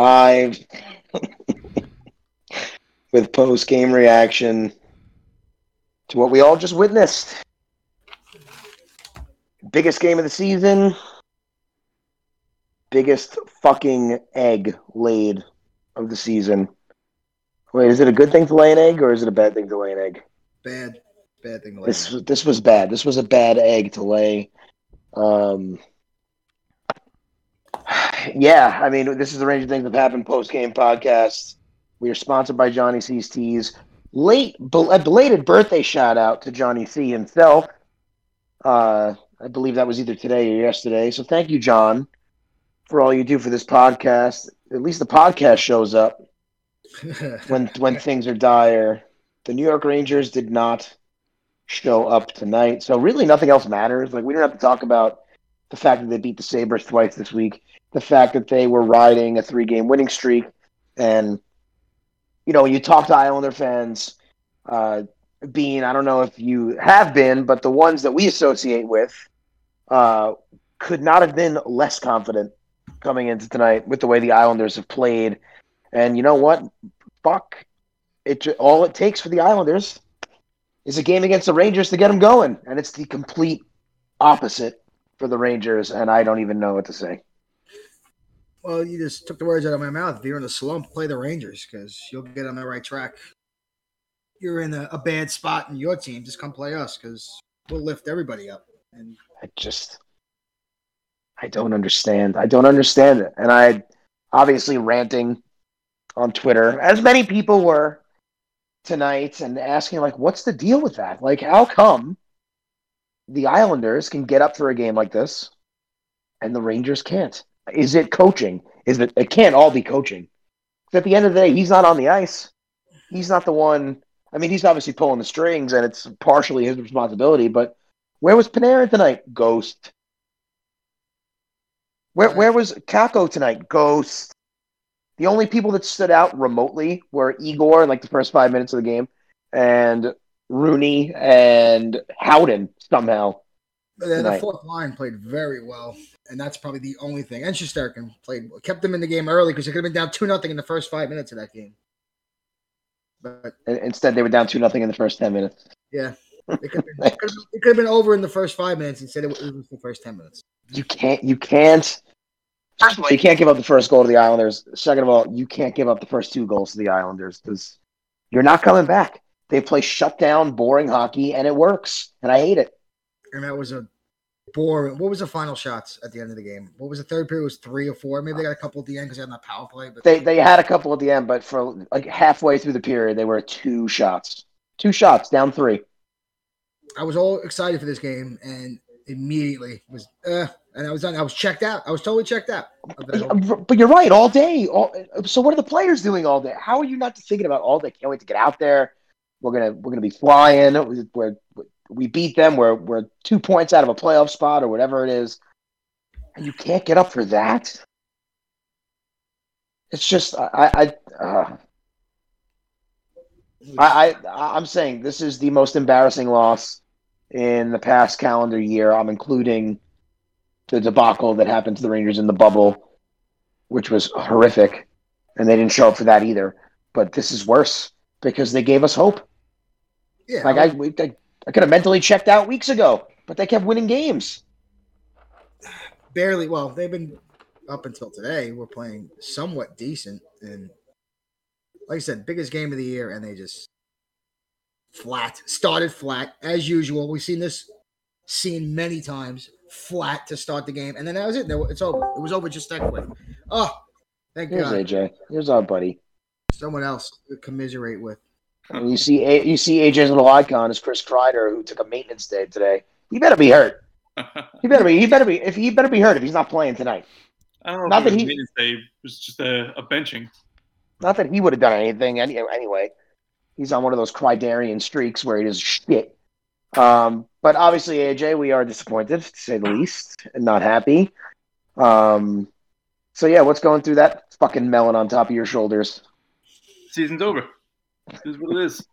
live with post game reaction to what we all just witnessed. Biggest game of the season, biggest fucking egg laid of the season. Wait, is it a good thing to lay an egg or is it a bad thing to lay an egg? Bad, bad thing. To lay This this was bad. This was a bad egg to lay. Um, yeah, I mean, this is the range of things that happen post game podcast. We are sponsored by Johnny C's Teas. Late, bel- a belated birthday shout out to Johnny C himself. Uh, I believe that was either today or yesterday. So thank you, John, for all you do for this podcast. At least the podcast shows up when when things are dire. The New York Rangers did not show up tonight, so really nothing else matters. Like we don't have to talk about the fact that they beat the Sabres twice this week, the fact that they were riding a three game winning streak, and you know, when you talk to Islander fans, uh, being I don't know if you have been, but the ones that we associate with uh, could not have been less confident coming into tonight with the way the Islanders have played. And you know what? Fuck. It all it takes for the Islanders is a game against the Rangers to get them going, and it's the complete opposite for the Rangers. And I don't even know what to say. well, you just took the words out of my mouth. If you're in a slump, play the Rangers because you'll get on the right track. You're in a, a bad spot in your team. Just come play us because we'll lift everybody up. And I just, I don't understand. I don't understand it. And I obviously ranting on Twitter, as many people were tonight, and asking, like, what's the deal with that? Like, how come the Islanders can get up for a game like this and the Rangers can't? Is it coaching? Is it, it can't all be coaching. At the end of the day, he's not on the ice. He's not the one. I mean, he's obviously pulling the strings, and it's partially his responsibility, but where was Panarin tonight? Ghost. Where where was Kakko tonight? Ghost. The only people that stood out remotely were Igor in like the first five minutes of the game, and Rooney and Howden somehow. But then the fourth line played very well, and that's probably the only thing. And Shesterkin played kept them in the game early because they could have been down two nothing in the first five minutes of that game. But instead, they were down two nothing in the first ten minutes. yeah, it could, have been, it could have- it could have been over in the first five minutes. Instead, it was it was the first ten minutes. You can't. You can't. First of all, you can't give up the first goal to the Islanders. Second of all, you can't give up the first two goals to the Islanders because you're not coming back. They play shut down, boring hockey, and it works. And I hate it. And that was a boring. What was the final shots at the end of the game? What was the third period? It was three or four. Maybe they got a couple at the end because they had that power play. But They they had a couple at the end, but for like halfway through the period, they were two shots, two shots down three. I was all excited for this game, and immediately was uh, and I was done. I was checked out. I was totally checked out. of that whole- But you're right, all day. All, so what are the players doing all day? How are you not thinking about all day? Can't wait to get out there. We're gonna we're gonna be flying. We're, we beat them. We're we're two points out of a playoff spot or whatever it is, and you can't get up for that. It's just I I uh, I, I I'm saying this is the most embarrassing loss in the past calendar year. I'm including the debacle that happened to the Rangers in the bubble, which was horrific, and they didn't show up for that either. But this is worse because they gave us hope. Yeah, Like I, we, I, I could have mentally checked out weeks ago, but they kept winning games. barely. Well, they've been up until today. We're playing somewhat decent, and like I said, biggest game of the year, and they just flat started flat as usual. We've seen this scene many times. Flat to start the game, and then that was it. It's over. It was over just that quick. Oh, thank Here's God. AJ. Here's our buddy. Someone else to commiserate with. And you see, A- you see AJ's little icon is Chris Kreider, who took a maintenance day today. He better be hurt. He better be. He better be. If he better be hurt if he's not playing tonight. I don't know Not that he- maintenance day. It was just a, a benching. Not that he would have done anything any, anyway. He's on one of those Kreiderian streaks where he does shit. Um, but obviously, AJ, we are disappointed to say the least, and not happy. Um, so yeah, what's going through that fucking melon on top of your shoulders? Season's over. This is what it is.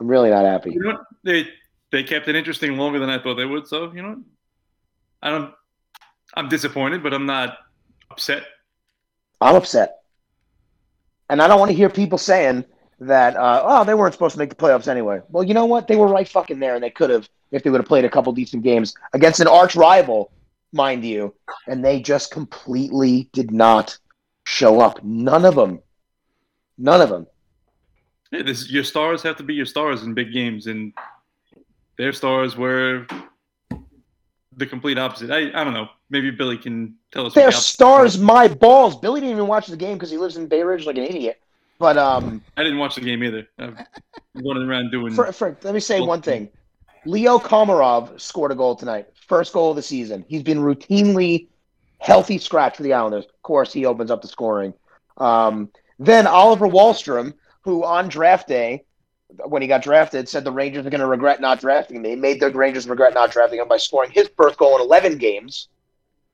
I'm really not happy. You know? They they kept it interesting longer than I thought they would. So you know, what? I don't. I'm disappointed, but I'm not upset. I'm upset. And I don't want to hear people saying that, uh, oh, they weren't supposed to make the playoffs anyway. Well, you know what? They were right fucking there, and they could have if they would have played a couple decent games against an arch rival, mind you. And they just completely did not show up. None of them. None of them. Yeah, this, your stars have to be your stars in big games, and their stars were the complete opposite. I, I don't know. Maybe Billy can tell us. Their the stars, my balls. Billy didn't even watch the game because he lives in Bay Ridge like an idiot. But um, I didn't watch the game either. I'm running around doing. for, let me say one thing. Leo Komarov scored a goal tonight. First goal of the season. He's been routinely healthy scratch for the Islanders. Of course, he opens up the scoring. Um, then Oliver Wahlstrom, who on draft day, when he got drafted, said the Rangers are going to regret not drafting him. Made the Rangers regret not drafting him by scoring his first goal in 11 games.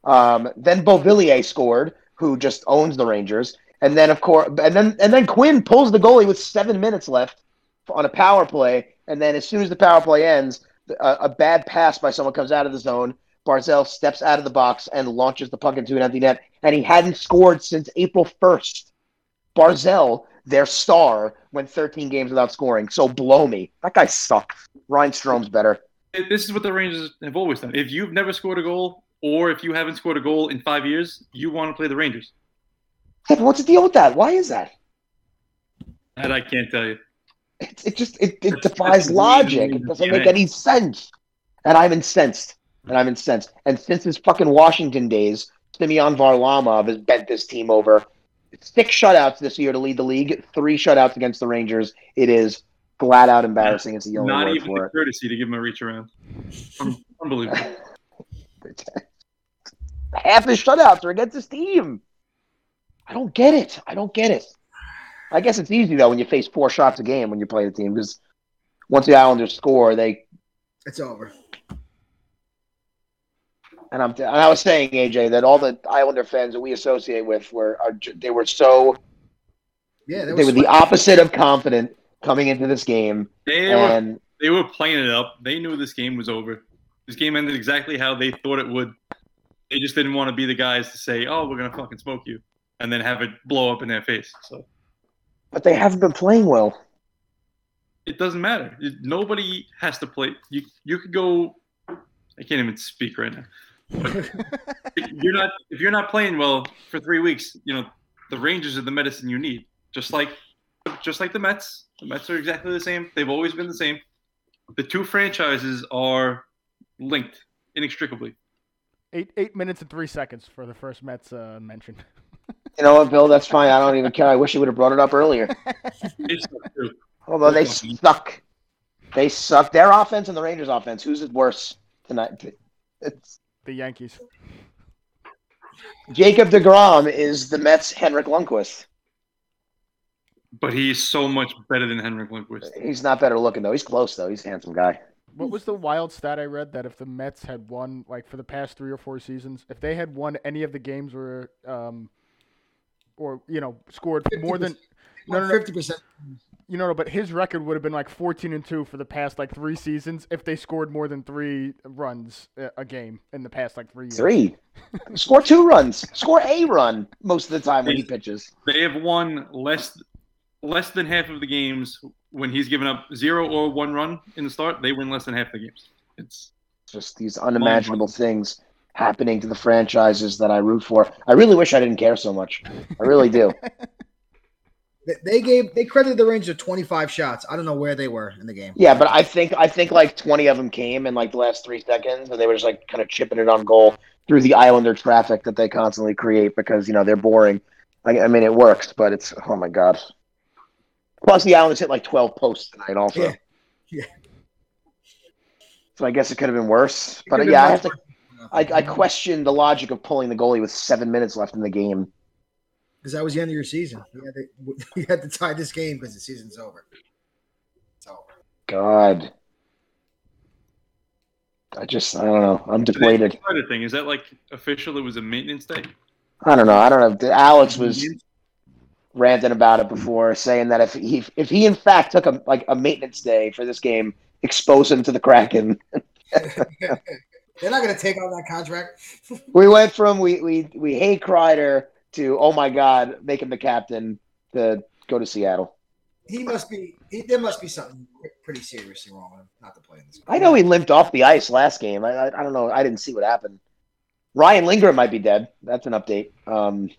Um, then Beauvillier scored, who just owns the Rangers. And then, of course, and then and then Quinn pulls the goalie with seven minutes left on a power play. And then, as soon as the power play ends, a, a bad pass by someone comes out of the zone. Barzal steps out of the box and launches the puck into an empty net. And he hadn't scored since April 1st. Barzal, their star, went 13 games without scoring. So blow me. That guy sucks. Ryan Strome's better. This is what the Rangers have always done. If you've never scored a goal, or if you haven't scored a goal in five years, you want to play the Rangers. Yeah, what's the deal with that? Why is that? That I can't tell you. It, it just it, it defies logic. It doesn't make any sense. And I'm incensed. And I'm incensed. And since his fucking Washington days, Semyon Varlamov has bent this team over. Six shutouts this year to lead the league, three shutouts against the Rangers. It is flat out embarrassing. It's the only Not word even for the it. courtesy to give him a reach around. Unbelievable. Half his shutouts are against his team. I don't get it. I don't get it. I guess it's easy though when you face four shots a game when you play the team because once the Islanders score, they It's over. And I'm and I was saying AJ that all the Islander fans that we associate with were are, they were so Yeah, they was were the opposite of confident coming into this game They were they were playing it up. They knew this game was over. This game ended exactly how they thought it would. They just didn't want to be the guys to say, "Oh, we're gonna fucking smoke you," and then have it blow up in their face. So but they haven't been playing well. it doesn't matter. Nobody has to play. You you could go. I can't even speak right now. You're not if you're not playing well for three weeks. You know the Rangers are the medicine you need. Just like just like the Mets. The Mets are exactly the same. They've always been the same. The two franchises are linked inextricably. Eight eight minutes and three seconds for the first Mets uh, mention. You know what, Bill? That's fine. I don't even care. I wish you would have brought it up earlier. It's true. Although they suck. They suck. Their offense and the Rangers' offense. Who's it worse tonight? It's The Yankees. Jacob DeGrom is the Mets' Henrik Lundqvist. But he's so much better than Henrik Lundqvist. He's not better looking though. He's close though. He's a handsome guy. What was the wild stat I read that if the Mets had won like for the past three or four seasons, if they had won any of the games where um or you know scored more than no no no fifty percent. You know but his record would have been like 14 and 2 for the past like 3 seasons if they scored more than 3 runs a- a game in the past like 3 years. Three. Score two runs. Score a run most of the time when he pitches. They have won less less than half of the games when he's given up zero or one run in the start. They win less than half the games. It's Just these unimaginable things happening to the franchises that I root for. I really wish I didn't care so much. I really do. They- gave they credited the Rangers with twenty five shots. I don't know where they were in the game. Yeah, but I think I think like twenty of them came in like the last three seconds, and they were just like kind of chipping it on goal through the Islander traffic that they constantly create because you know they're boring. I, I mean, it works, but it's oh my god. Plus, the Islanders hit like twelve posts tonight, also. Yeah. Yeah. So I guess it could have been worse. It But yeah, I have to. I, I question the logic of pulling the goalie with seven minutes left in the game. Because that was the end of your season. You had to, you had to tie this game because the season's over. It's over. God, I just I don't know. I'm depleted. Other thing is that like official? It was a maintenance day. I don't know. I don't know. Alex was ranting about it before, saying that if he if he in fact took a like a maintenance day for this game, expose him to the Kraken. They're not going to take on that contract. We went from we we we hate Kreider to oh my god, make him the captain to go to Seattle. He must be. He, there must be something pretty seriously wrong with him not to play in this. I know he limped off the ice last game. I, I, I don't know. I didn't see what happened. Ryan Lindgren might be dead. That's an update. Um,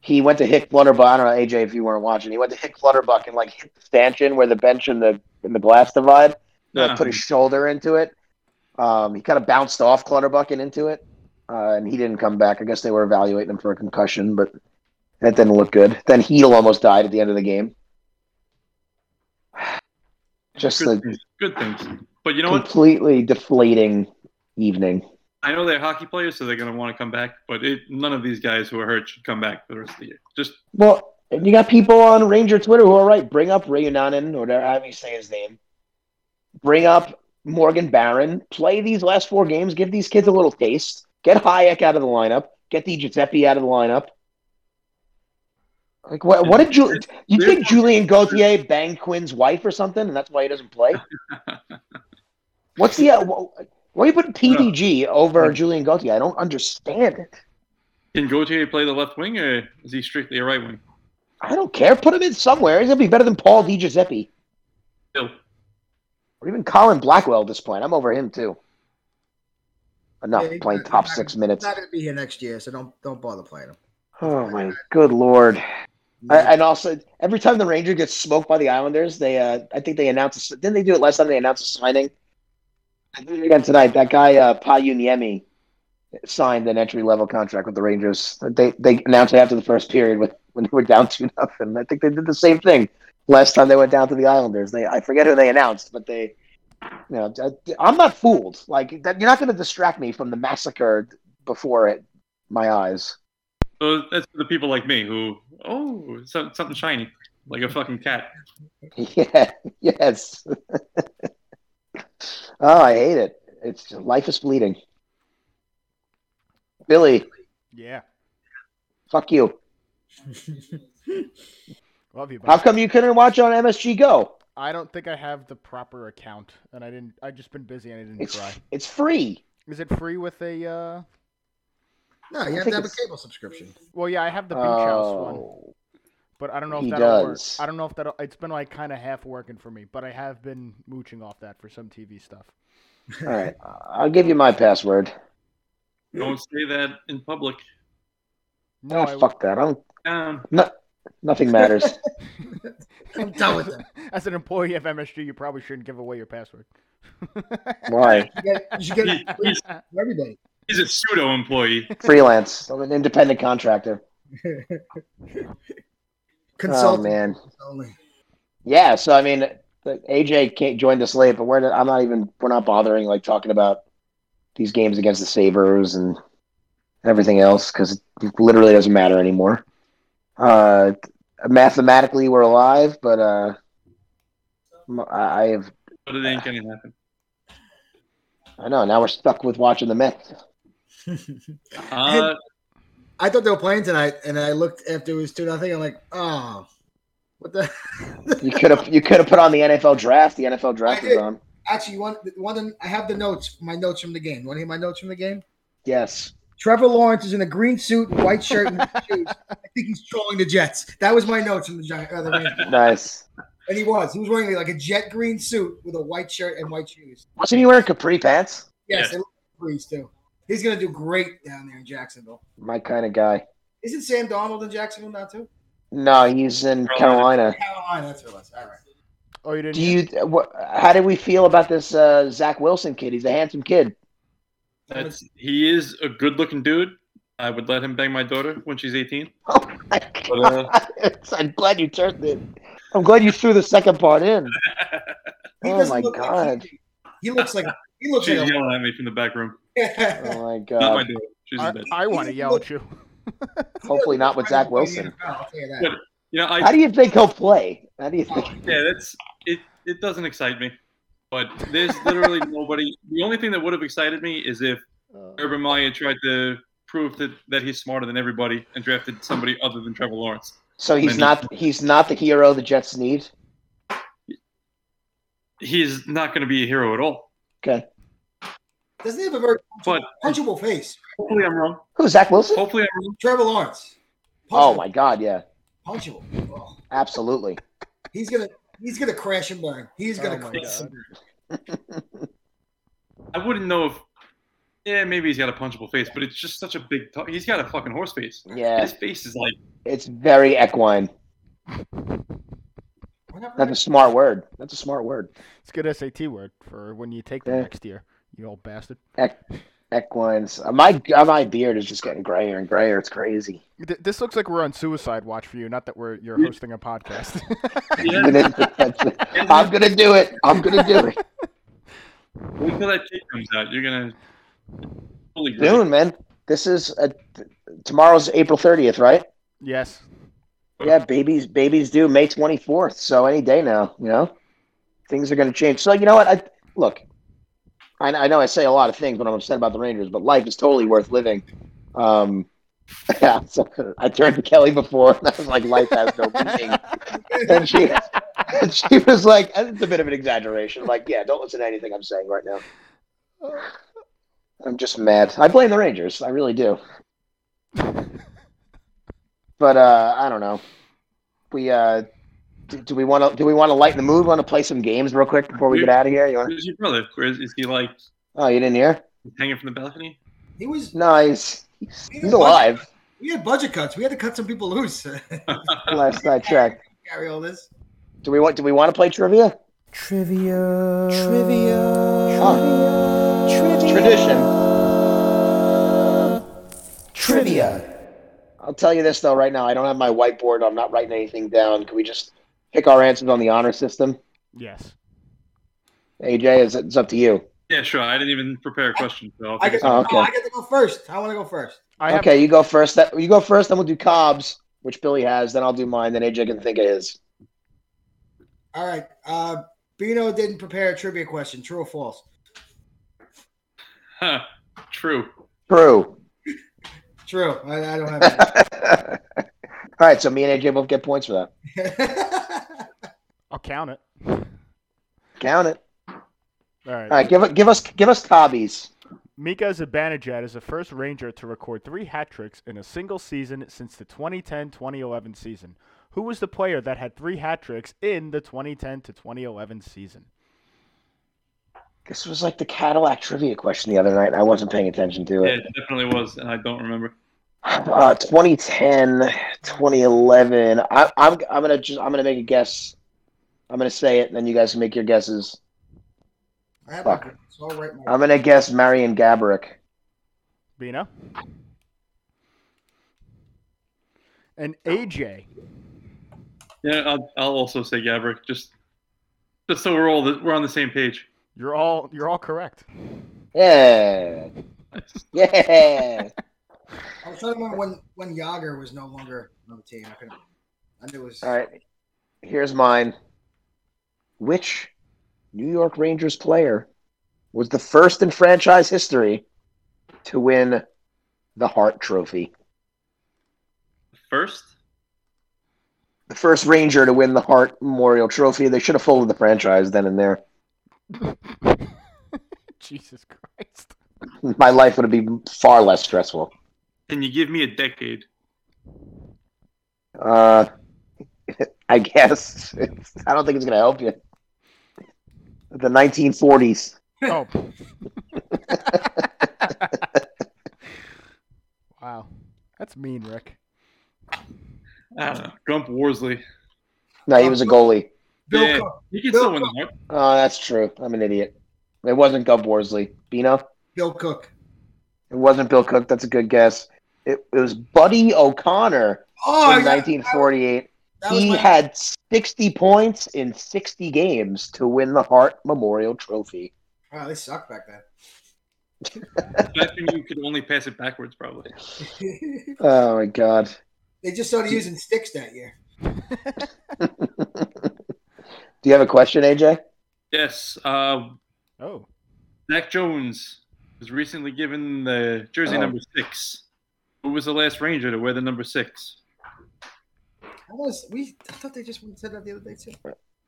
he went to hit Clutterbuck. I don't know, AJ, if you weren't watching. He went to hit Clutterbuck and like hit the stanchion where the bench and the and the glass divide. He, like, put his shoulder into it. Um, he kind of bounced off Clutterbuck and into it, uh, and he didn't come back. I guess they were evaluating him for a concussion, but that didn't look good. Then Heel almost died at the end of the game. Just good a things. Good things. But you know what? completely deflating evening. I know they're hockey players, so they're going to want to come back. But it, none of these guys who are hurt should come back for the rest of the year. Just Well, you got people on Ranger Twitter who are right. Bring up Reunanen, or whatever however you say his name. Bring up Morgan Barron. Play these last four games. Give these kids a little taste. Get Hajek out of the lineup. Get the Giuseppe out of the lineup. Like what? What did Ju- you think Julien Gauthier banged Quinn's wife or something, and that's why he doesn't play? What's the? Uh, why are you putting PDG over Julien Gauthier? I don't understand it. can Gauthier play the left wing, or is he strictly a right wing? I don't care. Put him in somewhere. He's gonna be better than Paul Di Giuseppe or even Colin Blackwell at this point. I'm over him too. Enough Yeah, playing top not- six minutes. not going to be here next year, so don't don't bother playing him. Oh my good lord! I, and also, every time the Ranger gets smoked by the Islanders, they uh, I think they announce. A, didn't they do it last time? They announced a signing. I did it again tonight. That guy uh, Pajuniemi signed an entry level contract with the Rangers. They they announced it after the first period with when they were down two nothing. I think they did the same thing last time they went down to the Islanders. They I forget who they announced, but they. You know, I- I'm not fooled. Like that, you're not going to distract me from the massacre before it, my eyes. so that's for the people like me who, oh, so- something shiny, like a fucking cat. Yeah, yes. oh, I hate it. It's life is bleeding. Billy, Yeah. fuck you. Love you, How come you couldn't watch on MSG Go? I don't think I have the proper account, and I didn't. I just been busy and I didn't It's try. it's free. Is it free with a? uh No, you have to have a cable subscription. Well, yeah, I have the Beach House one, Oh, but I don't know if that'll work. I don't know if that. It's been like kind of half working for me, but I have been mooching off that for some TV stuff. all right. I'll give you my password. Don't say that in public. No, oh, I, fuck that. I don't. Down. Nothing matters. I'm done with it. As an employee of MSG, you probably shouldn't give away your password. Why? You, get, you should get it he's, for everybody. he's a pseudo employee. Freelance. I'm an independent contractor. Oh man. only. Yeah. So I mean, AJ can't join us late, but we're not, I'm not even. We're not bothering like talking about these games against the Sabres and everything else because it literally doesn't matter anymore. Uh, mathematically, we're alive, but uh, m- I I have. But it ain't gonna happen. I know. Now we're stuck with watching the Mets. Uh, I thought they were playing tonight, and I looked after it was two nothing. I'm like, oh, what the? You could have. You could have put on the NFL draft. The NFL draft I is on. Actually, one, one. I have the notes. My notes from the game. Want to hear my notes from the game? Yes. Trevor Lawrence is in a green suit, and white shirt, and shoes. I think he's trolling the Jets. That was my notes from the Giant. Uh, the Nice. And he was. He was wearing like a jet green suit with a white shirt and white shoes. Wasn't he wearing capri pants? Yes, Yes. they look breeze too. He's gonna do great down there in Jacksonville. My kind of guy. Isn't Sam Darnold in Jacksonville now too? No, he's in Carolina. Carolina, that's who it was. All right. Oh, you didn't. Do you? What, how did we feel about this uh, Zach Wilson kid? He's a handsome kid. That's, he is a good-looking dude. I would let him bang my daughter when she's 18. Oh my But, uh, god! I'm glad you turned it. I'm glad you threw the second part in. Oh my look like god! he, he looks like he looks She's like yelling at me from the back room. Oh my Not my god! daughter. She's I. I want to yell at you. Hopefully not with Zach Wilson. I'll tell you that. But, You know, I How do you think he'll play? How do you think? yeah, that's it. It doesn't excite me. But there's literally nobody. The only thing that would have excited me is if Uh, Urban Meyer tried to prove that, that he's smarter than everybody and drafted somebody other than Trevor Lawrence. so he's Maybe. not. He's not the hero the Jets need. He's not going to be a hero at all. Okay. Doesn't he have a very But punchable face? hopefully I'm wrong. Who? Zach Wilson? Hopefully I'm wrong. Trevor Lawrence. Oh my God, yeah, Punchable. Oh, absolutely. he's gonna he's gonna crash and burn. He's gonna Oh crash and burn. I wouldn't know if. Yeah, maybe he's got a punchable face, but it's just such a big. T- he's got a fucking horse face. Yeah, His face is like. it's very equine. That's a smart word. That's a smart word. It's a good SAT word for when you take them Yeah. next year. You old bastard. Equines. Uh, My uh, my beard is just getting grayer and grayer. It's crazy. This looks like we're on suicide watch for you. Not that we're you're hosting a podcast. I'm gonna, I'm gonna do it. I'm gonna do it wait till that kid comes out. You're gonna. Holy great. soon, man. This is a, tomorrow's April 30th, right? yes. Yeah, babies babies due May 24th. So any day now, you know, things are going to change. So you know what? I look. I, I know I say a lot of things when I'm upset about the Rangers, but life is totally worth living. Um, yeah, so I turned to Kelly before, and I was like, "Life has no meaning," and she and she was like, "It's a bit of an exaggeration." Like, yeah, don't listen to anything I'm saying right now. I'm just mad. I blame the Rangers. I really do. But uh, I don't know. We uh, do, do we want to do we want to lighten the mood? Want to play some games real quick before we get out of here? You want? Where's your brother? Where is, is he like Oh, you didn't hear? hanging from the balcony? He was No, he's he's, he's alive. we had budget cuts. We had to cut some people loose. Last I checked. Carry all this. Do we want? Do we want to play trivia? Trivia. Trivia. Huh. Trivia. Tradition. Trivia. I'll tell you this though, right now, I don't have my whiteboard. I'm not writing anything down. Can we just pick our answers on the honor system? Yes. AJ, it's, it's up to you. Yeah, sure. I didn't even prepare a question, so I'll I take get, it. Oh, okay. oh, I get to go first. I want to go first. I have okay, you go first. That you go first. Then we'll do Cobb's, which Billy has. Then I'll do mine. Then AJ can think of his. All right. Uh, Bino didn't prepare a trivia question. True or false? Huh. True. True. True. I, I don't have All right, so me and AJ both get points for that. that. I'll count it. Count it. All right. All right, give it, give us, give us Cobbies. Mika Zibanejad is the first Ranger to record three hat tricks in a single season since the 2010-2011 season. Who was the player that had three hat tricks in the 2010 to 2011 season? This was like the Cadillac trivia question the other night. I wasn't paying attention to Yeah, it. it definitely was, and I don't remember. Uh, 2010, 2011. I, I'm, I'm gonna just, I'm gonna make a guess. I'm gonna say it, and then you guys can make your guesses. I have Fuck. my, so I'll write my- I'm gonna guess Marian Gaborik. Bina? And oh. AJ. Yeah, I'll, I'll also say Gabrick, just just so we're all the, we're on the same page. You're all you're all correct. Yeah, yeah. I was trying to remember when when Jagr was no longer on the team. I couldn't. I knew it was. All right, here's mine. Which New York Rangers player was the first in franchise history to win the Hart Trophy? First, The first Ranger to win the Hart Memorial Trophy. They should have folded the franchise then and there. Jesus Christ. My life would be far less stressful. can you give me a decade? Uh, I guess it's, I don't think it's gonna help you. The 1940s. Oh. wow. That's mean, Rick. I don't know. Gump Worsley. No, he was a goalie. Bill Yeah. Cook. He can Bill still win the Hart. Oh, that's true. I'm an idiot. It wasn't Gump Worsley. Bino? Bill Cook. It wasn't Bill Cook. That's a good guess. It, it was Buddy O'Connor Oh, in 1948. That was He my- had 60 points in 60 games to win the Hart Memorial Trophy. Wow, they sucked back then. Back when you could only pass it backwards, probably. Oh my God. they just started using sticks that year. Do you have a question, AJ? Yes. Uh, Oh. Zach Jones was recently given the jersey Oh. number six. Who was the last Ranger to wear the number six? I was we. I thought they just said that the other day too.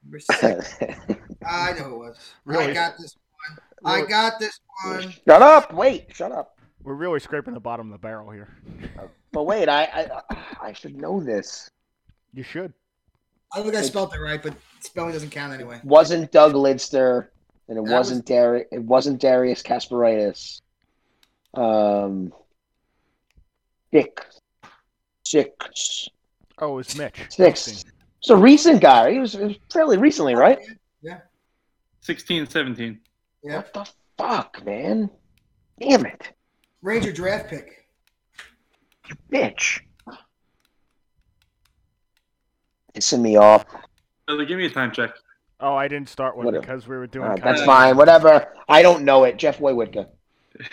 Number six. I know it was. I got this one. I got this one. shut up. Wait, shut up. We're really scraping the bottom of the barrel here. But wait, I, I I should know this. You should. I think I spelled it right, but spelling doesn't count anyway. Wasn't Doug Lidster, and it That wasn't Dari- It wasn't Darius Kasparaitis. Um, six, six, Oh, it's Mitch. six. It's a recent guy. He was, was fairly recently, right? Yeah. 16, 17. Yeah. What the fuck, man? Damn it, Ranger draft pick. you bitch! Pissing me off. Billy, give me a time check. Oh, I didn't start one Whatever. because we were doing. Uh, All right, that's fine. Whatever. I don't know it. Jeff Woywitka.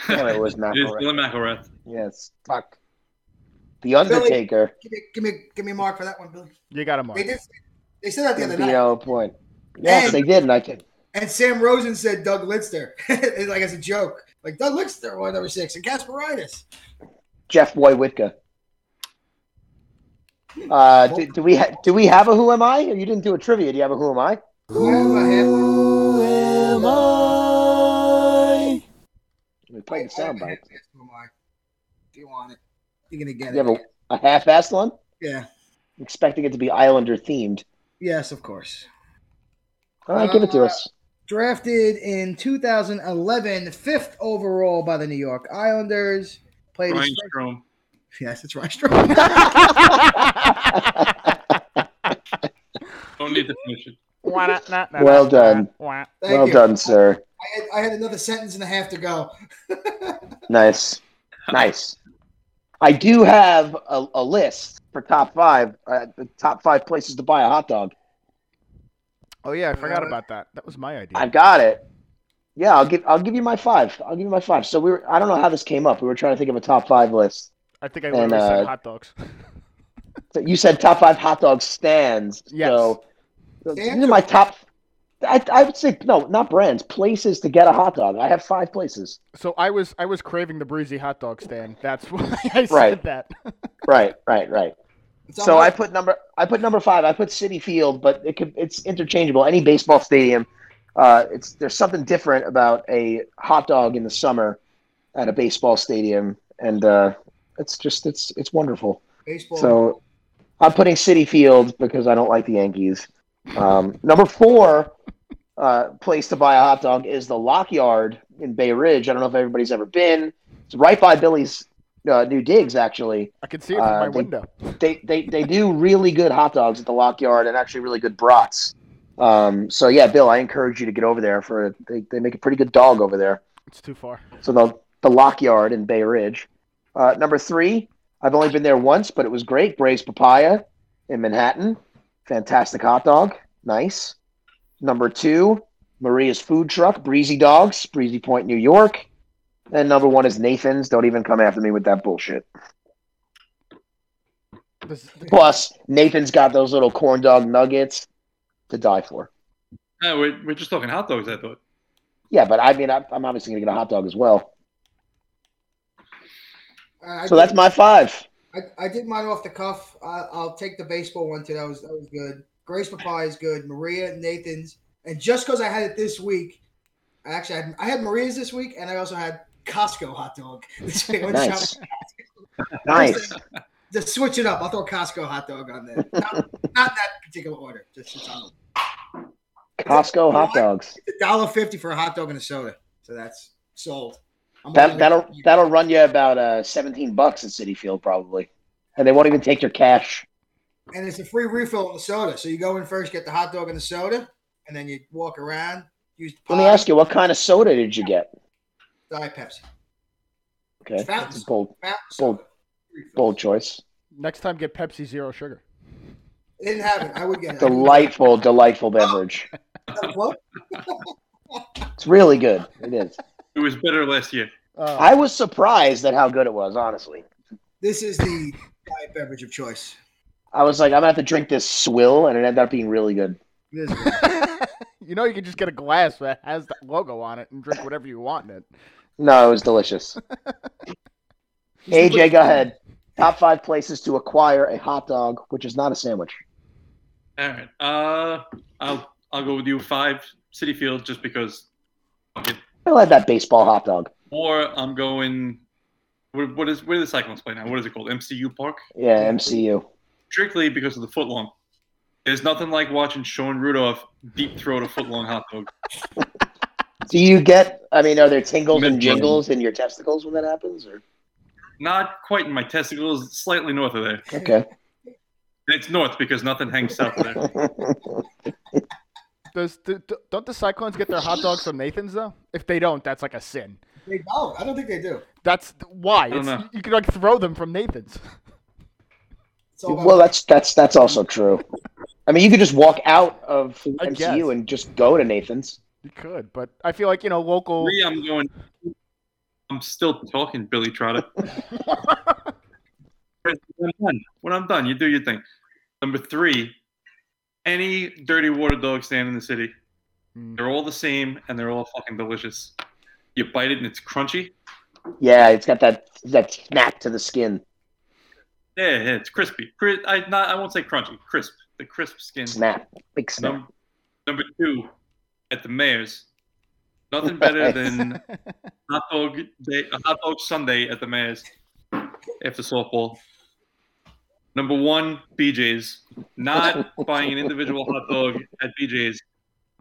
Damn it, it was It is McElroy. Dylan McIlrath. Yes. Fuck. The Undertaker. Give me, give me, give me a mark for that one, Billy. You got a mark. They did. They said that the other You night. know, point. Yes, And- they did, and I can. And Sam Rosen said Doug Lidster, like as a joke, like Doug Lidster, one number six, and Gasparitis. Jeff Woywitka. Uh, do, do we ha- do we have a Who Am I? You didn't do a trivia. Do you have a Who Am I? Who am I? We played the soundbite. Who am I? Do you want it? You're gonna get You have a, a half-assed one? Yeah. Expecting it to be Islander themed. Yes, of course. All right, give it to uh, us. Drafted in 2011, fifth overall by the New York Islanders. Played Ryan his first- Strome. Yes, it's Ryan Strong. Don't need to finish it. Well nah, done. wah. Thank well you. done, sir. I had, I had another sentence and a half to go. Nice, nice. I do have a, a list for top five. Uh, the top five places to buy a hot dog. Oh yeah, I forgot Uh, about that. That was my idea. I've got it. Yeah, I'll give I'll give you my five. I'll give you my five. So we were I don't know how this came up. We were trying to think of a top five list. I think I and, literally said uh, hot dogs. So you said top five hot dog stands. Yes. So these are my top. I, I would say no, not brands. Places to get a hot dog. I have five places. So I was I was craving the breezy hot dog stand. That's why I said Right. that. Right, right, right. It's So I put number I put number five. I put Citi Field, but it could it's interchangeable. Any baseball stadium, uh, it's there's something different about a hot dog in the summer at a baseball stadium, and uh, it's just it's it's wonderful. baseball. So I'm putting Citi Field because I don't like the Yankees. Um, number four uh, place to buy a hot dog is the Lockyard in Bay Ridge. I don't know if everybody's ever been. It's right by Billy's uh, new digs, actually I can see it from Uh, my they- window. they, they they do really good hot dogs at the Lockyard and actually really good brats. Um, so yeah, Bill, I encourage you to get over there for they, they make a pretty good dog over there. It's too far. So the the Lock Yard in Bay Ridge. Uh, number three, I've only been there once, but it was great. Gray's Papaya in Manhattan, fantastic hot dog, nice. Number two, Maria's Food Truck, Breezy Dogs, Breezy Point, New York. And number one is Nathan's. Don't even come after me with that bullshit. Plus, Nathan's got those little corn dog nuggets to die for. No, we're, we're just talking hot dogs, I thought. Yeah, but I mean, I- I'm obviously going to get a hot dog as well. I, So did, that's my five. I, I did mine off the cuff. I, I'll take the baseball one too. That was that was good. Gray's Papaya is good. Maria Nathan's, and just because I had it this week, I actually had I had Maria's this week, and I also had Costco hot dog. this week. I Nice. Nice. Just switch it up. I'll throw Costco hot dog on there. Not, not that particular order. Just Costco hot dogs. dollar fifty for a hot dog and a soda. So that's sold. I'm that, that'll that'll run you about uh, 17 bucks at Citi Field probably, and they won't even take your cash. And it's a free refill on the soda. So you go in first, get the hot dog and the soda, and then you walk around. Use Let me ask you, what kind of soda did you get? Diet Pepsi. Okay, Fountain that's a bold Fountain Bold. bold choice. next time, get Pepsi Zero Sugar. They didn't have it. I would get it. Delightful, delightful beverage. It's really good. It is. It was better last year. Uh, I was surprised at how good it was. Honestly, This is the diet beverage of choice. I was like, I'm gonna have to drink this swill, and it ended up being really good. It is good. you know, you can just get a glass that has the logo on it and drink whatever you want in it. No, it was delicious. AJ, go ahead. Top five places to acquire a hot dog, which is not a sandwich. All right. Uh, I'll I'll go with you five Citi Field just because. fuck it. I like that baseball hot dog. Or I'm going What, what is where the Cyclones play now? What is it called? MCU Park. Yeah, MCU. Strictly because of the footlong. There's nothing like watching Sean Rudolph deep throat a footlong hot dog. Do you get? I mean, are there tingles and Mid-morning. jingles in your testicles when that happens? Or Not quite in my testicles, slightly north of there. okay. And it's north because nothing hangs south of there. Does do, do- don't the Cyclones get their hot dogs from Nathan's though? If they don't, that's like a sin. They don't. I don't think they do. That's why don't it's, know. you can like throw them from Nathan's. It's all about well, that's that's that's also true. I mean, you could just walk out of I MCU guess. and just go to Nathan's. You could, but I feel like you know local. Three, I'm going. I'm still talking, Billy Trotter. when I'm done, when I'm done, you do your thing. Number three, any dirty water dog stand in the city. Mm. They're all the same and they're all fucking delicious. You bite it and it's crunchy. Yeah, it's got that that snap to the skin. Yeah, yeah it's crispy. Cri- I not I won't say crunchy, crisp. The crisp skin. Snap, big snap. Number, number two, at the mayor's. Nothing better than hot dog day, a hot dog Sunday at the mayor's after softball. Number one, BJ's. Not buying an individual hot dog at BJ's,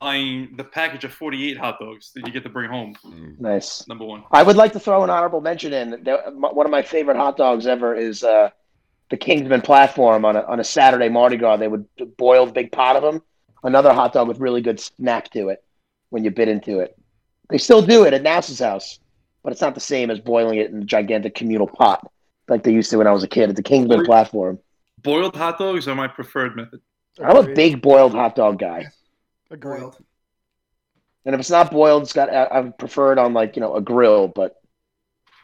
buying the package of 48 hot dogs that you get to bring home. Nice. Number one. I would like to throw an honorable mention in. There- m- One of my favorite hot dogs ever is uh, the Kingsman platform on a, on a Saturday Mardi Gras. They would boil a big pot of them. Another hot dog with really good snap to it when you bit into it. They still do it at Nass's house, but it's not the same as boiling it in a gigantic communal pot like they used to when I was a kid at the Kingsman platform. Boiled hot dogs are my preferred method. I'm a big boiled hot dog guy. Agreed. boiled. And if it's not boiled, it's got I I prefer it on like you know a grill, but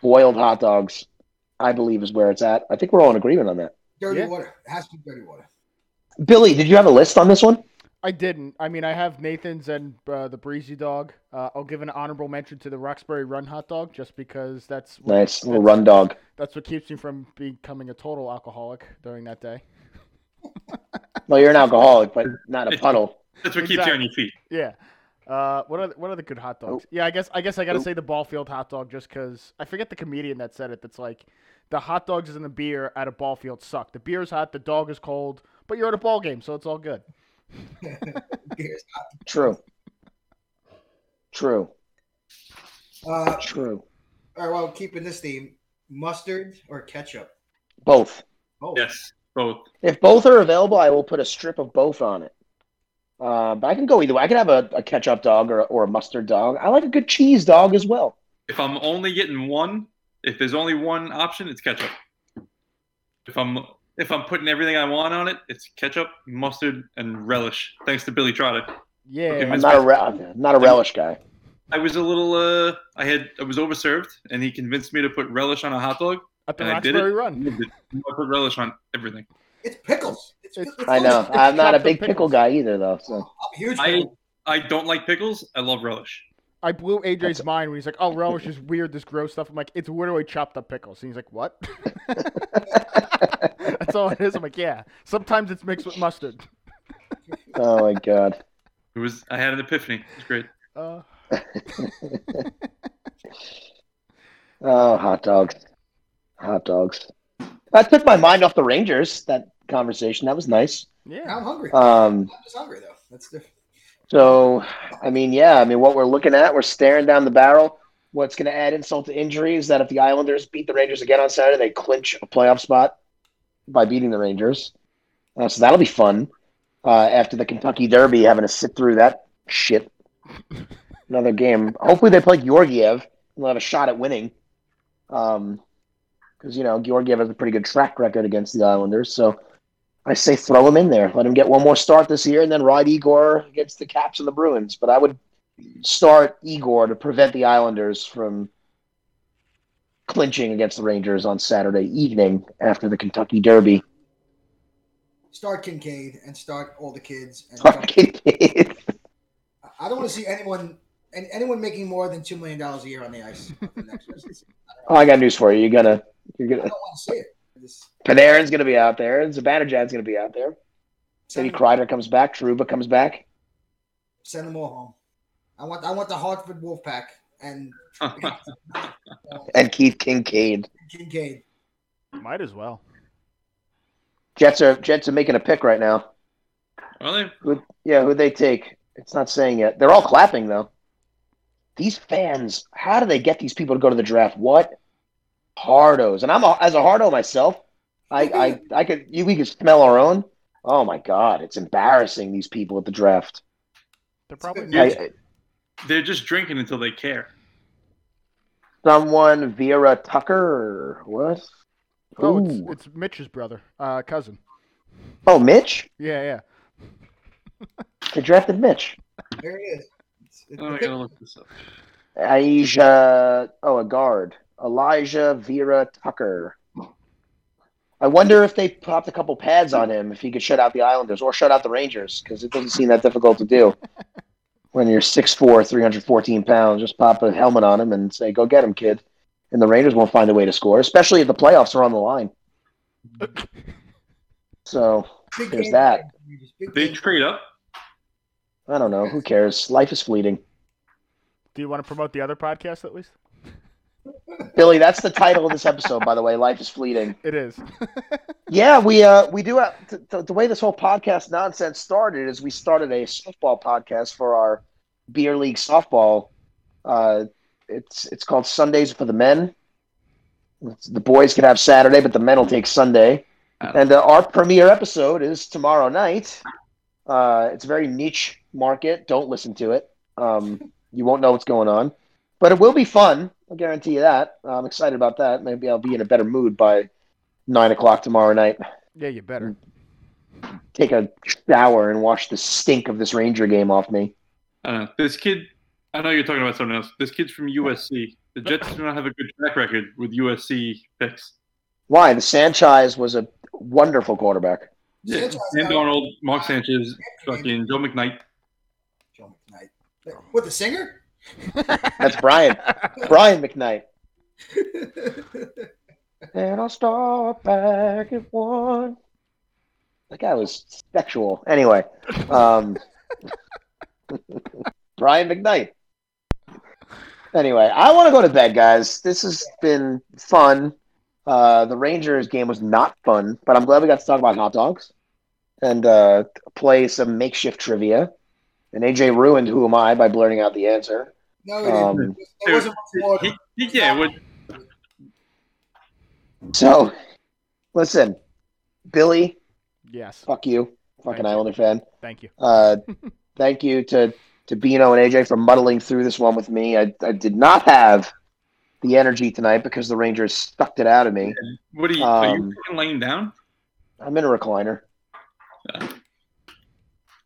boiled hot dogs, I believe, is where it's at. I think we're all in agreement on that. Dirty Yeah. water. It has to be dirty water. Billy, did you have a list on this one? I didn't. I mean, I have Nathan's and uh, the Breezy Dog. Uh, I'll give an honorable mention to the Roxbury Run hot dog, just because that's what, Nice little that's- run dog. That's what keeps me from becoming a total alcoholic during that day. Well, you're an alcoholic, but not a puddle. That's what keeps you on your feet. Yeah. Uh, what are the, what are the good hot dogs? Yeah, I guess I guess I gotta say the Ballfield hot dog just because I forget the comedian that said it. That's like the hot dogs and the beer at a ball field suck. The beer's hot, the dog is cold, but you're at a ball game, so it's all good. Beers. True. True. Uh, True. all right, well, keeping this theme, mustard or ketchup? Both. Both. Yes, both. If both are available, I will put a strip of both on it. Uh, but I can go either way. I can have a, a ketchup dog or, or a mustard dog. I like a good cheese dog as well. If I'm only getting one, if there's only one option, it's ketchup. If I'm if I'm putting everything I want on it, it's ketchup, mustard, and relish. Thanks to Billy Trotter. Yeah. Okay, I'm not a re- I'm not a relish guy. I was a little uh I had I was overserved and he convinced me to put relish on a hot dog. At the and I did it. Run. I put relish on everything. It's pickles. It's, It's- it's I know. delicious. I'm not a chopped up big pickle pickles. guy either, though. So I'm huge I. I don't like pickles. I love relish. I blew AJ's That's- mind when he's like, "Oh, relish is weird. This gross stuff." I'm like, "It's literally chopped up pickles." And he's like, "What?" That's all it is. I'm like, "Yeah." Sometimes it's mixed with mustard. oh my god. It was I had an epiphany. It's great. Uh, Oh, hot dogs. Hot dogs. That took my mind off the Rangers, that conversation. That was nice. yeah. I'm hungry. Um, I'm just hungry though. That's different. so, I mean, yeah, I mean, what we're looking at, we're staring down the barrel. What's going to add insult to injury is that if the Islanders beat the Rangers again on Saturday, they clinch a playoff spot by beating the Rangers. Uh, so that'll be fun. Uh, after the Kentucky Derby, having to sit through that shit. Another game. Hopefully, they play Georgiev and they'll have a shot at winning. Um, because you know Georgiev has a pretty good track record against the Islanders. So I say throw him in there. Let him get one more start this year, and then ride Igor against the Caps and the Bruins. But I would start Igor to prevent the Islanders from clinching against the Rangers on Saturday evening after the Kentucky Derby. Start Kinkaid and start all the kids. And Fucking I don't want to see anyone and anyone making more than two million dollars a year on the ice. the next rest of the season. oh, I got news for you. You're gonna, you're I gonna. don't want to see it. I just- Panarin's gonna be out there, and Zibanejad's gonna be out there. Sidney Send, Kreider comes back. Trouba comes back. send them all home. I want I want the Hartford Wolfpack and And Keith Kinkaid. Kinkaid. Might as well. Jets are Jets are making a pick right now. Are they? Who, yeah, who they take? It's not saying yet. They're all clapping though. These fans, how do they get these people to go to the draft? What hardos? And I'm a, as a hardo myself. I, I, I could you, we could smell our own. Oh my god, it's embarrassing these people at the draft. They're probably Yeah. I, They're just drinking until they care. someone Vera Tucker or what? Oh, it's, it's Mitch's brother, uh, cousin. Oh, Mitch. Yeah, yeah. They drafted Mitch. There it is. It's, it's Oh, I gotta look this up. Aisha, oh, a guard. Alijah Vera Tucker. I wonder if they popped a couple pads on him, if he could shut out the Islanders or shut out the Rangers, because it doesn't seem that difficult to do. when you're 6'4", 314 pounds, just pop a helmet on him and say, go get him, kid. And the Rangers won't find a way to score, especially if the playoffs are on the line. So, big there's that. Big They game. trade up. I don't know. Who cares? Life is fleeting. Do you want to promote the other podcast at least? Billy, that's the title of this episode, by the way. Life is fleeting. It is. Yeah, we uh we do have th- th- the way this whole podcast nonsense started is we started a softball podcast for our beer league softball. Uh, it's it's called Sundays for the Men. It's- the boys can have Saturday, but the men will take Sunday. And uh, our premiere episode is tomorrow night. Uh, it's a very niche market. Don't listen to it. Um, you won't know what's going on, but it will be fun. I'll guarantee you that. I'm excited about that. Maybe I'll be in a better mood by nine o'clock tomorrow night. yeah, you better. Take a shower and wash the stink of this Ranger game off me. I. This kid, I know you're talking about something else. This kid's from USC. The Jets do not have a good track record with USC picks. Why? The Sanchez was a wonderful quarterback. Yeah. Sanchez Sam got- Darnold, Mark Sanchez, fucking Joe McKnight. Joe McKnight. What the singer? That's Brian. Brian McKnight. And I'll start back at one. That guy was sexual. Anyway, um, Brian McKnight. Anyway, I want to go to bed, guys. This has been fun. Uh, the Rangers game was not fun, but I'm glad we got to talk about hot dogs and uh, play some makeshift trivia. And AJ ruined Who Am I by blurting out the answer. No, it Um, didn't. It wasn't much more. He, he, yeah, what, So, listen, Billy, yes. fuck you, fucking Thank you. Fan. Thank you. Uh, thank you to to Bino and AJ for muddling through this one with me. I, I did not have the energy tonight because the Rangers sucked it out of me. what are you, are you Um, laying down? I'm in a recliner. Yeah.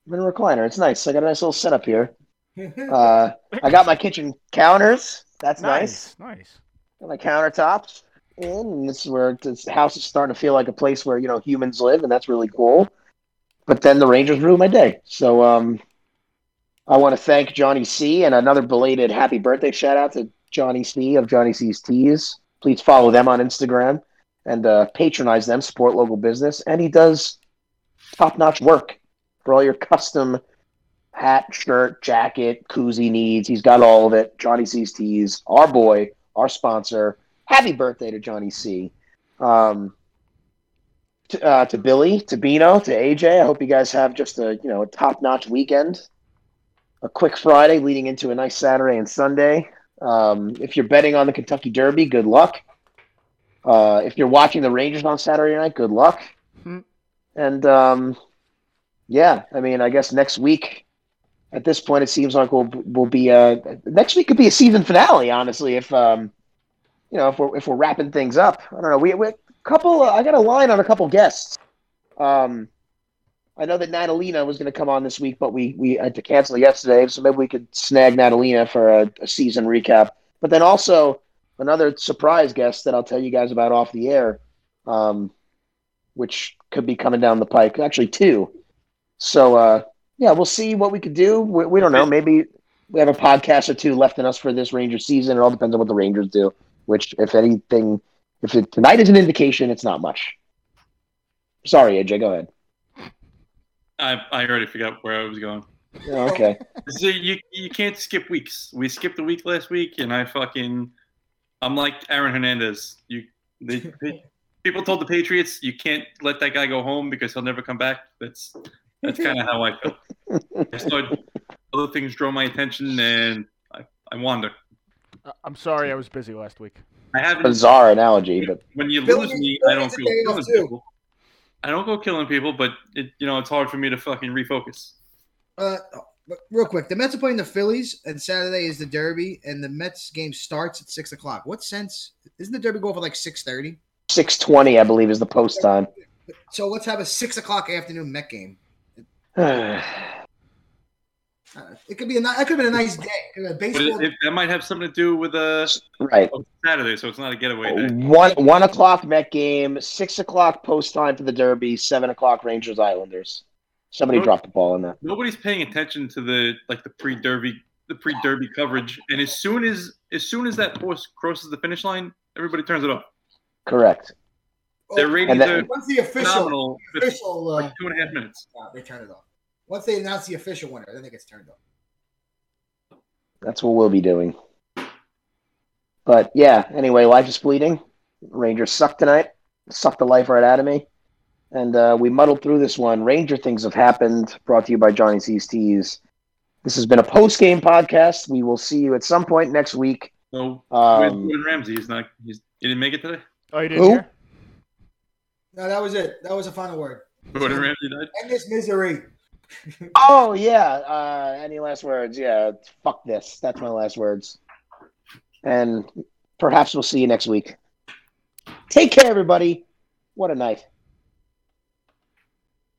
I'm in a recliner. It's nice. I got a nice little setup here. Uh, I got my kitchen counters. That's nice. Nice. Nice. Got my countertops in, and this is where this house is starting to feel like a place where you know humans live, and that's really cool. But then the Rangers ruined my day. So um, I want to thank Johnny C and another belated happy birthday shout out to Johnny C of Johnny C's Tees. Please follow them on Instagram and uh, patronize them, support local business, and he does top notch work for all your custom hat, shirt, jacket, koozie needs. He's got all of it. Johnny C's Tees, our boy, our sponsor. Happy birthday to Johnny C. Um, to, uh, to Billy, to Bino, to AJ. I hope you guys have just a you know a top notch weekend. A quick Friday leading into a nice Saturday and Sunday. Um, if you're betting on the Kentucky Derby, good luck. Uh, if you're watching the Rangers on Saturday night, good luck. Hmm. And um, yeah, I mean, I guess next week. At this point, it seems like we'll we'll be uh, next week could be a season finale. Honestly, if um, you know if we're if we're wrapping things up, I don't know. We we a couple. I got a line on a couple guests. Um, I know that Natalina was going to come on this week, but we we had to cancel yesterday, so maybe we could snag Natalina for a, a season recap. But then also another surprise guest that I'll tell you guys about off the air, um, which could be coming down the pike. Actually, two. So uh, yeah, we'll see what we could do. We, we don't know. Maybe we have a podcast or two left in us for this Ranger season. It all depends on what the Rangers do. Which, if anything, if it, tonight is an indication, it's not much. Sorry, AJ. Go ahead. I, I already forgot where I was going. Yeah, okay. So you you can't skip weeks. We skipped a week last week, and I fucking I'm like Aaron Hernandez. You they, they- people told the Patriots you can't let that guy go home because he'll never come back. That's that's kind of how I felt. I started other things draw my attention, and I, I wander. I- I'm sorry, I was busy last week. I haven't. Bizarre analogy, but When you Billy- lose me, Billy I don't feel killing too. people. I don't go killing people, but it you know it's hard for me to fucking refocus. Uh, but real quick, the Mets are playing the Phillies, and Saturday is the Derby, and the Mets game starts at six o'clock. What sense? Isn't the Derby go for like six thirty? six twenty, I believe, is the post time. So let's have a six o'clock afternoon Met game. Right. Uh, it could be a ni- that could have been a nice day. It could have been But baseball. it, it, that might have something to do with uh, Saturday, so it's not a getaway day. One one o'clock Met game, six o'clock post time for the Derby, seven o'clock Rangers Islanders. Somebody Nope. dropped the ball on that. Nobody's paying attention to the like the pre-derby the pre-derby coverage, and as soon as as soon as that horse crosses the finish line, everybody turns it off. Correct. Their ratings And that- are once the official, phenomenal. with official, uh, like two and a half minutes. uh, they turn it off. Once they announce the official winner, then it gets turned off. That's what we'll be doing. But yeah, anyway, life is bleeding. Rangers suck tonight. Suck the life right out of me. And uh, we muddled through this one. Ranger things have happened. Brought to you by Johnny C's Tees. This has been a post game podcast. We will see you at some point next week. So where's Um, Gordon Ramsay? He's not. He's, he didn't make it today. Oh, you didn't Who? hear? No, that was it. That was the final word. Gordon Ramsay died. End this misery. oh yeah. Uh, any last words? Yeah. Fuck this. That's my last words. And perhaps we'll see you next week. Take care, everybody. What a night.